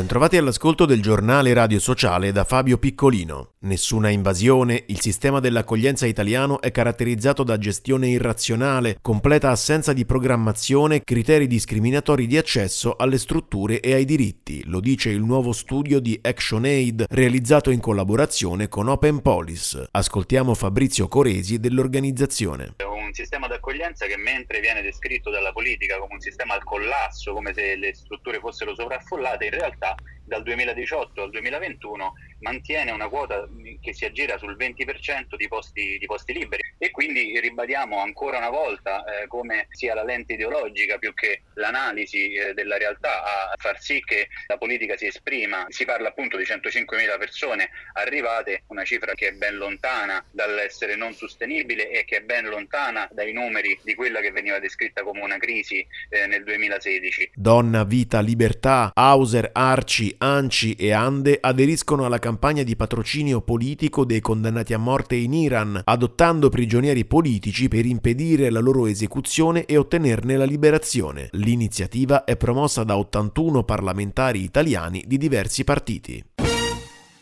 Bentrovati all'ascolto del giornale radio sociale da Fabio Piccolino. Nessuna invasione, il sistema dell'accoglienza italiano è caratterizzato da gestione irrazionale, completa assenza di programmazione, criteri discriminatori di accesso alle strutture e ai diritti, lo dice il nuovo studio di ActionAid realizzato in collaborazione con Open Police. Ascoltiamo Fabrizio Coresi dell'organizzazione un sistema d'accoglienza che mentre viene descritto dalla politica come un sistema al collasso, come se le strutture fossero sovraffollate, in realtà dal 2018 al 2021 mantiene una quota che si aggira sul 20% di posti, di posti liberi e quindi ribadiamo ancora una volta eh, come sia la lente ideologica più che l'analisi eh, della realtà a far sì che la politica si esprima. Si parla appunto di 105.000 persone arrivate, una cifra che è ben lontana dall'essere non sostenibile e che è ben lontana dai numeri di quella che veniva descritta come una crisi eh, nel 2016. Donna, vita, libertà, Hauser, Arci, Anci e Ande aderiscono alla campagna di patrocinio politico dei condannati a morte in Iran, adottando prigionieri politici per impedire la loro esecuzione e ottenerne la liberazione. L'iniziativa è promossa da 81 parlamentari italiani di diversi partiti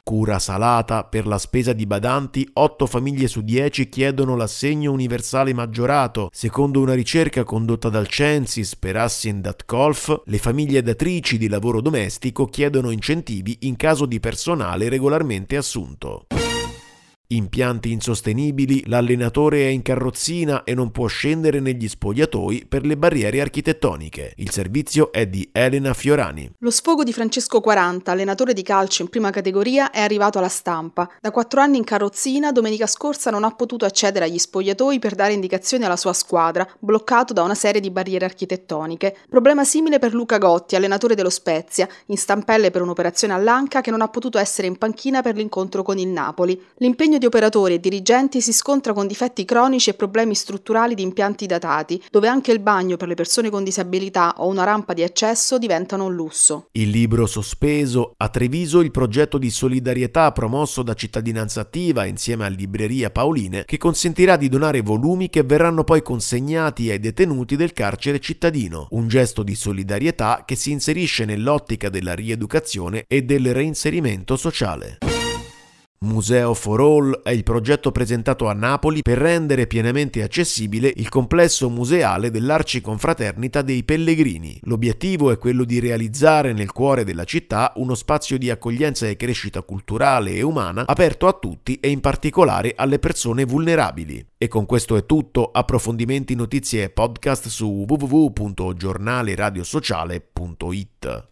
cura salata, per la spesa di badanti, 8 famiglie su 10 chiedono l'assegno universale maggiorato. Secondo una ricerca condotta dal Censis per Assin.colf, le famiglie datrici di lavoro domestico chiedono incentivi in caso di personale regolarmente assunto. Impianti insostenibili, l'allenatore è in carrozzina e non può scendere negli spogliatoi per le barriere architettoniche. Il servizio è di Elena Fiorani. Lo sfogo di Francesco 40, allenatore di calcio in prima categoria, è arrivato alla stampa. Da quattro anni in carrozzina, domenica scorsa non ha potuto accedere agli spogliatoi per dare indicazioni alla sua squadra, bloccato da una serie di barriere architettoniche. Problema simile per Luca Gotti, allenatore dello Spezia, in stampelle per un'operazione all'anca che non ha potuto essere in panchina per l'incontro con il Napoli. L'impegno di operatori e dirigenti si scontra con difetti cronici e problemi strutturali di impianti datati, dove anche il bagno per le persone con disabilità o una rampa di accesso diventano un lusso. Il libro sospeso, a Treviso il progetto di solidarietà promosso da Cittadinanza Attiva insieme a Libreria Paoline, che consentirà di donare volumi che verranno poi consegnati ai detenuti del carcere cittadino, un gesto di solidarietà che si inserisce nell'ottica della rieducazione e del reinserimento sociale. Museo for All è il progetto presentato a Napoli per rendere pienamente accessibile il complesso museale dell'Arciconfraternita dei Pellegrini. L'obiettivo è quello di realizzare nel cuore della città uno spazio di accoglienza e crescita culturale e umana aperto a tutti e in particolare alle persone vulnerabili. E con questo è tutto, approfondimenti, notizie e podcast su www.giornaleradiosociale.it.